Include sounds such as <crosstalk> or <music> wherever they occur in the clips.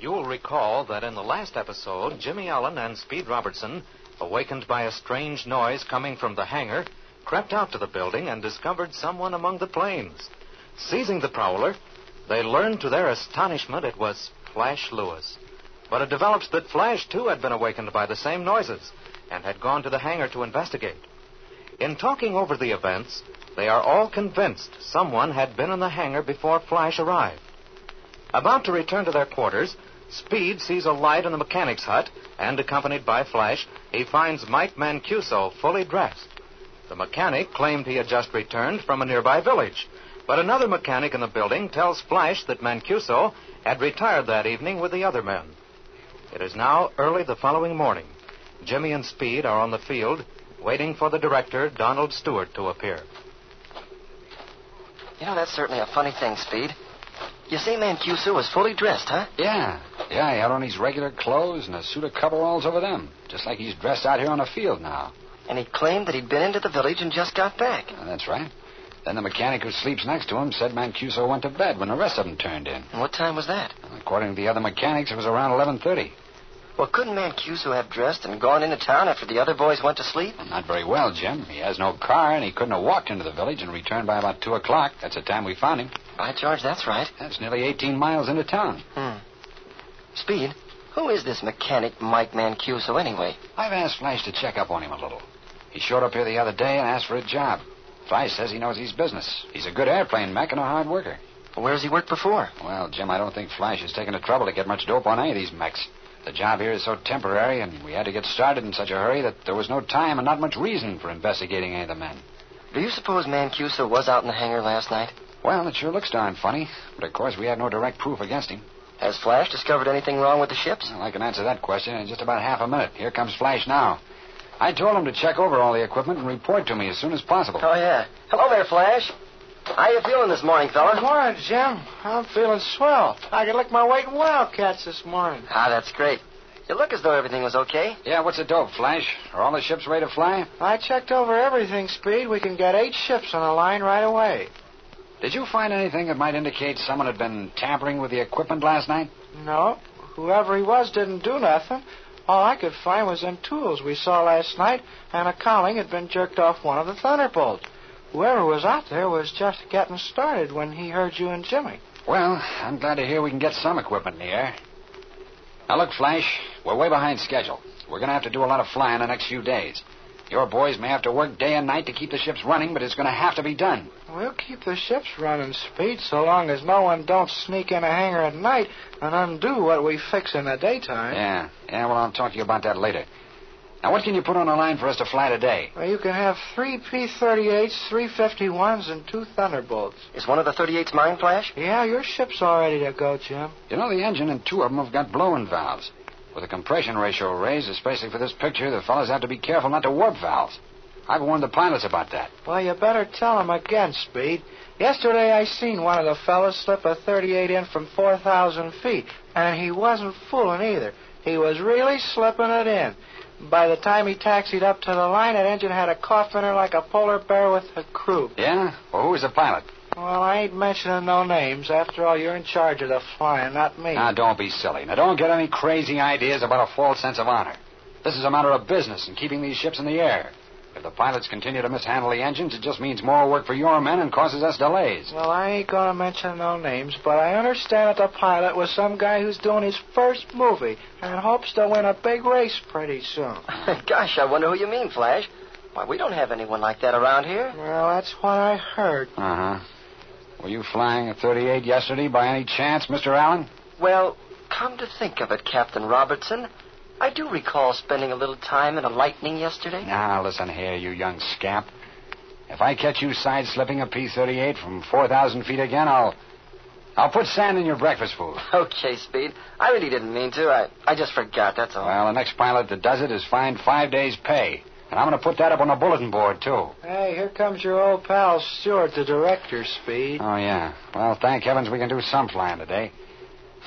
You will recall that in the last episode, Jimmy Allen and Speed Robertson, awakened by a strange noise coming from the hangar, crept out to the building and discovered someone among the planes. Seizing the prowler, they learned to their astonishment it was Flash Lewis. But it develops that Flash, too, had been awakened by the same noises and had gone to the hangar to investigate. In talking over the events, they are all convinced someone had been in the hangar before Flash arrived. About to return to their quarters, Speed sees a light in the mechanic's hut, and accompanied by Flash, he finds Mike Mancuso fully dressed. The mechanic claimed he had just returned from a nearby village, but another mechanic in the building tells Flash that Mancuso had retired that evening with the other men. It is now early the following morning. Jimmy and Speed are on the field, waiting for the director, Donald Stewart, to appear. You know, that's certainly a funny thing, Speed. You say Mancuso was fully dressed, huh? Yeah. Yeah, he had on his regular clothes and a suit of coveralls over them. Just like he's dressed out here on the field now. And he claimed that he'd been into the village and just got back. That's right. Then the mechanic who sleeps next to him said Mancuso went to bed when the rest of them turned in. And what time was that? According to the other mechanics, it was around 11.30. Well, couldn't Mancuso have dressed and gone into town after the other boys went to sleep? Well, not very well, Jim. He has no car, and he couldn't have walked into the village and returned by about 2 o'clock. That's the time we found him. By George, that's right. That's nearly 18 miles into town. Hmm. Speed, who is this mechanic Mike Mancuso anyway? I've asked Flash to check up on him a little. He showed up here the other day and asked for a job. Flash says he knows his business. He's a good airplane mech and a hard worker. Well, where's he worked before? Well, Jim, I don't think Flash has taken the trouble to get much dope on any of these mechs. The job here is so temporary, and we had to get started in such a hurry that there was no time and not much reason for investigating any of the men. Do you suppose Mancuso was out in the hangar last night? Well, it sure looks darn funny, but of course we have no direct proof against him. Has Flash discovered anything wrong with the ships? Well, I can answer that question in just about half a minute. Here comes Flash now. I told him to check over all the equipment and report to me as soon as possible. Oh, yeah. Hello there, Flash. How you feeling this morning, fella? Morning, Jim. I'm feeling swell. I could lick my weight in wildcats this morning. Ah, that's great. You look as though everything was okay. Yeah, what's the dope, Flash? Are all the ships ready to fly? I checked over everything, Speed. We can get eight ships on the line right away. Did you find anything that might indicate someone had been tampering with the equipment last night? No. Whoever he was didn't do nothing. All I could find was them tools we saw last night, and a cowling had been jerked off one of the Thunderbolts. Whoever was out there was just getting started when he heard you and Jimmy. Well, I'm glad to hear we can get some equipment in the air. Now, look, Flash, we're way behind schedule. We're going to have to do a lot of flying the next few days. Your boys may have to work day and night to keep the ships running, but it's going to have to be done. We'll keep the ships running, Speed, so long as no one don't sneak in a hangar at night and undo what we fix in the daytime. Yeah, yeah, well, I'll talk to you about that later. Now, what can you put on the line for us to fly today? Well, you can have three P-38s, three 51s, and two Thunderbolts. Is one of the 38s mine, Flash? Yeah, your ship's all ready to go, Jim. You know, the engine and two of them have got blowing valves. With the compression ratio raised, especially for this picture, the fellows have to be careful not to warp valves. I've warned the pilots about that. Well, you better tell them again, Speed. Yesterday I seen one of the fellows slip a 38 in from 4,000 feet, and he wasn't fooling either. He was really slipping it in. By the time he taxied up to the line, that engine had a cough in her like a polar bear with a crew. Yeah? Well, who was the pilot? Well, I ain't mentioning no names. After all, you're in charge of the flying, not me. Now, don't be silly. Now, don't get any crazy ideas about a false sense of honor. This is a matter of business and keeping these ships in the air. If the pilots continue to mishandle the engines, it just means more work for your men and causes us delays. Well, I ain't gonna mention no names, but I understand that the pilot was some guy who's doing his first movie and hopes to win a big race pretty soon. <laughs> Gosh, I wonder who you mean, Flash. Why, we don't have anyone like that around here. Well, that's what I heard. Uh huh. Were you flying a 38 yesterday by any chance, Mr. Allen? Well, come to think of it, Captain Robertson, I do recall spending a little time in a lightning yesterday. Now, listen here, you young scamp. If I catch you side slipping a P 38 from 4,000 feet again, I'll. I'll put sand in your breakfast food. <laughs> Okay, Speed. I really didn't mean to. I, I just forgot, that's all. Well, the next pilot that does it is fined five days' pay. And I'm going to put that up on the bulletin board, too. Hey, here comes your old pal Stewart, the director, Speed. Oh, yeah. Well, thank heavens we can do some flying today.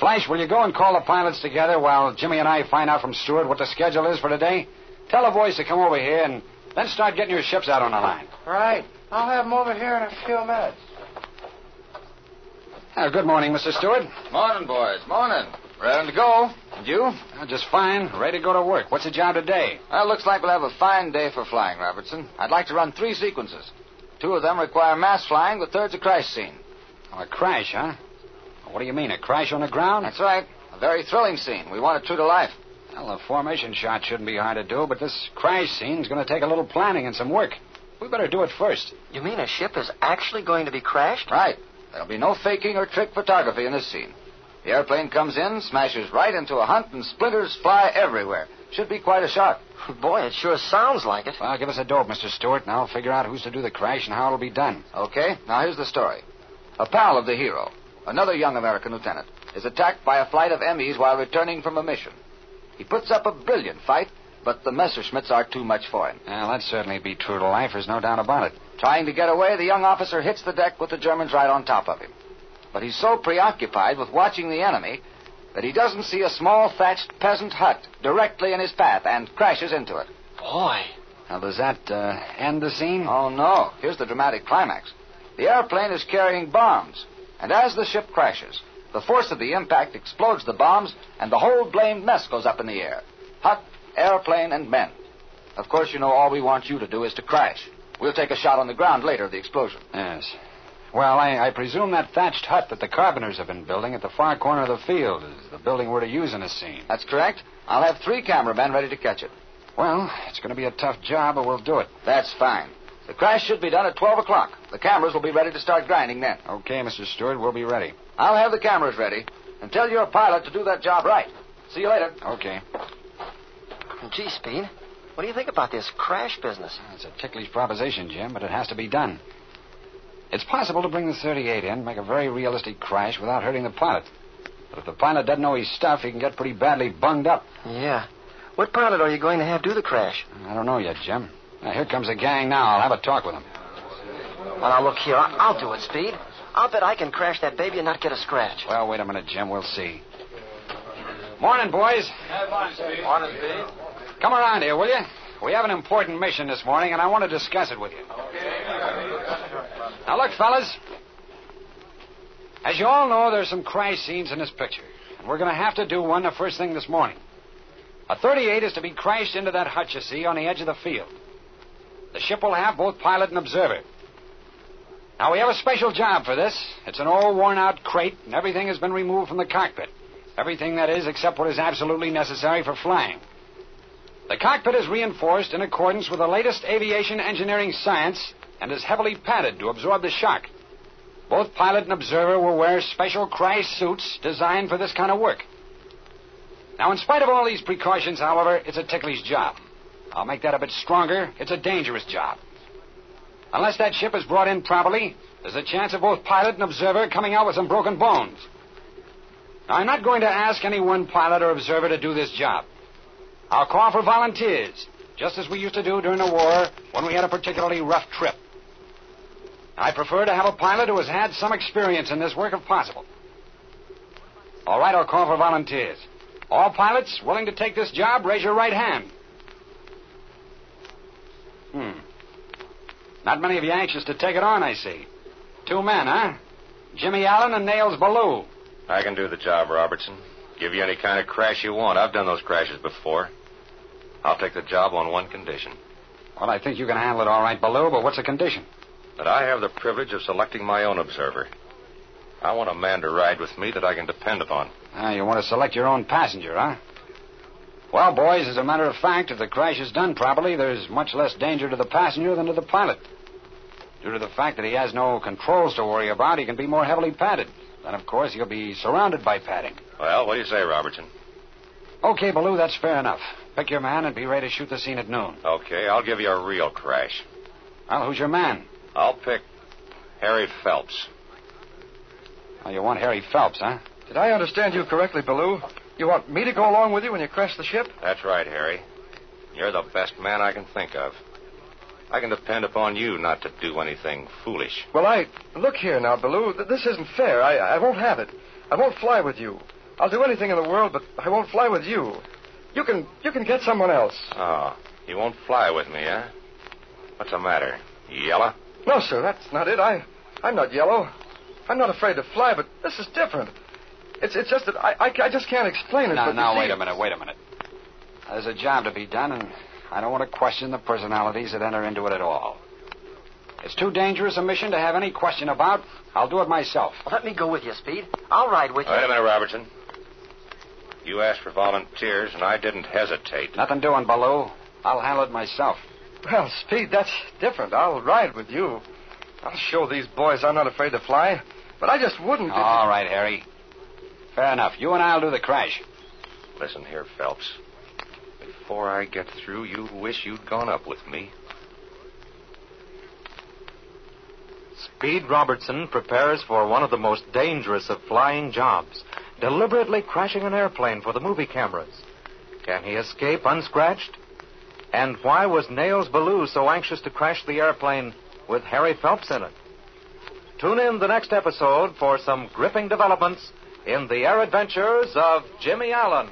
Flash, will you go and call the pilots together while Jimmy and I find out from Stewart what the schedule is for today? Tell the boys to come over here and then start getting your ships out on the line. Right. I'll have them over here in a few minutes. Uh, good morning, Mr. Stewart. Morning, boys. Morning. Ready to go. And you? Uh, just fine. Ready to go to work. What's the job today? Well, looks like we'll have a fine day for flying, Robertson. I'd like to run three sequences. Two of them require mass flying, the third's a crash scene. Oh, a crash, huh? What do you mean, a crash on the ground? That's right. A very thrilling scene. We want it true to life. Well, a formation shot shouldn't be hard to do, but this crash scene's going to take a little planning and some work. We better do it first. You mean a ship is actually going to be crashed? Right. There'll be no faking or trick photography in this scene. The airplane comes in, smashes right into a hunt, and splinters fly everywhere. Should be quite a shot. <laughs> Boy, it sure sounds like it. Well, give us a dope, Mr. Stewart, and I'll figure out who's to do the crash and how it'll be done. Okay, now here's the story. A pal of the hero, another young American lieutenant, is attacked by a flight of MEs while returning from a mission. He puts up a brilliant fight, but the Messerschmitts are too much for him. Well, that'd certainly be true to life. There's no doubt about it. Trying to get away, the young officer hits the deck with the Germans right on top of him. But he's so preoccupied with watching the enemy that he doesn't see a small thatched peasant hut directly in his path and crashes into it. Boy. Now, does that uh, end the scene? Oh, no. Here's the dramatic climax. The airplane is carrying bombs, and as the ship crashes, the force of the impact explodes the bombs, and the whole blamed mess goes up in the air. Hut, airplane, and men. Of course, you know all we want you to do is to crash. We'll take a shot on the ground later of the explosion. Yes. Well, I, I presume that thatched hut that the carpenters have been building at the far corner of the field is the building we're to use in this scene. That's correct. I'll have three cameramen ready to catch it. Well, it's going to be a tough job, but we'll do it. That's fine. The crash should be done at 12 o'clock. The cameras will be ready to start grinding then. Okay, Mr. Stewart, we'll be ready. I'll have the cameras ready. And tell your pilot to do that job right. See you later. Okay. Gee, Speed, what do you think about this crash business? It's a ticklish proposition, Jim, but it has to be done. It's possible to bring the 38 in, make a very realistic crash without hurting the pilot. But if the pilot doesn't know his stuff, he can get pretty badly bunged up. Yeah. What pilot are you going to have do the crash? I don't know yet, Jim. Now, here comes the gang now. I'll have a talk with them. Well, now, look here. I- I'll do it, Speed. I'll bet I can crash that baby and not get a scratch. Well, wait a minute, Jim. We'll see. Morning, boys. Morning, Speed. Come around here, will you? We have an important mission this morning, and I want to discuss it with you. Now, look, fellas. As you all know, there's some crash scenes in this picture, and we're going to have to do one the first thing this morning. A 38 is to be crashed into that hut you see on the edge of the field. The ship will have both pilot and observer. Now, we have a special job for this. It's an old, worn out crate, and everything has been removed from the cockpit. Everything, that is, except what is absolutely necessary for flying. The cockpit is reinforced in accordance with the latest aviation engineering science and is heavily padded to absorb the shock. Both pilot and observer will wear special crash suits designed for this kind of work. Now, in spite of all these precautions, however, it's a ticklish job. I'll make that a bit stronger. It's a dangerous job. Unless that ship is brought in properly, there's a chance of both pilot and observer coming out with some broken bones. Now, I'm not going to ask any one pilot or observer to do this job. I'll call for volunteers, just as we used to do during the war when we had a particularly rough trip. I prefer to have a pilot who has had some experience in this work if possible. All right, I'll call for volunteers. All pilots willing to take this job, raise your right hand. Hmm. Not many of you anxious to take it on, I see. Two men, huh? Jimmy Allen and Nails Ballou. I can do the job, Robertson. Give you any kind of crash you want. I've done those crashes before. I'll take the job on one condition Well, I think you can handle it all right, Ballou, but what's the condition? That I have the privilege of selecting my own observer. I want a man to ride with me that I can depend upon. Ah, you want to select your own passenger, huh? Well, boys, as a matter of fact, if the crash is done properly, there's much less danger to the passenger than to the pilot. Due to the fact that he has no controls to worry about, he can be more heavily padded. Then, of course, he'll be surrounded by padding. Well, what do you say, Robertson? Okay, Ballou, that's fair enough. Pick your man and be ready to shoot the scene at noon. Okay, I'll give you a real crash. Well, who's your man? I'll pick Harry Phelps. Oh, you want Harry Phelps, huh? Did I understand you correctly, Ballou? You want me to go along with you when you crash the ship? That's right, Harry. You're the best man I can think of. I can depend upon you not to do anything foolish. Well, I. Look here now, Ballou. Th- This isn't fair. I, I won't have it. I won't fly with you. I'll do anything in the world, but I won't fly with you. You can you can get someone else. Oh, you won't fly with me, eh? What's the matter? You yellow? No, sir, that's not it. I I'm not yellow. I'm not afraid to fly, but this is different. It's, it's just that I, I, I just can't explain it. Now, but you now, see- wait a minute, wait a minute. There's a job to be done, and I don't want to question the personalities that enter into it at all. It's too dangerous a mission to have any question about. I'll do it myself. Let me go with you, Speed. I'll ride with you. Wait a minute, Robertson. You asked for volunteers, and I didn't hesitate. Nothing doing, Ballou. I'll handle it myself. Well, Speed, that's different. I'll ride with you. I'll show these boys I'm not afraid to fly. But I just wouldn't. if- All right, Harry. Fair enough. You and I'll do the crash. Listen here, Phelps. Before I get through, you'll wish you'd gone up with me. Speed Robertson prepares for one of the most dangerous of flying jobs, deliberately crashing an airplane for the movie cameras. Can he escape unscratched? And why was Nails Ballou so anxious to crash the airplane with Harry Phelps in it? Tune in the next episode for some gripping developments in the air adventures of Jimmy Allen.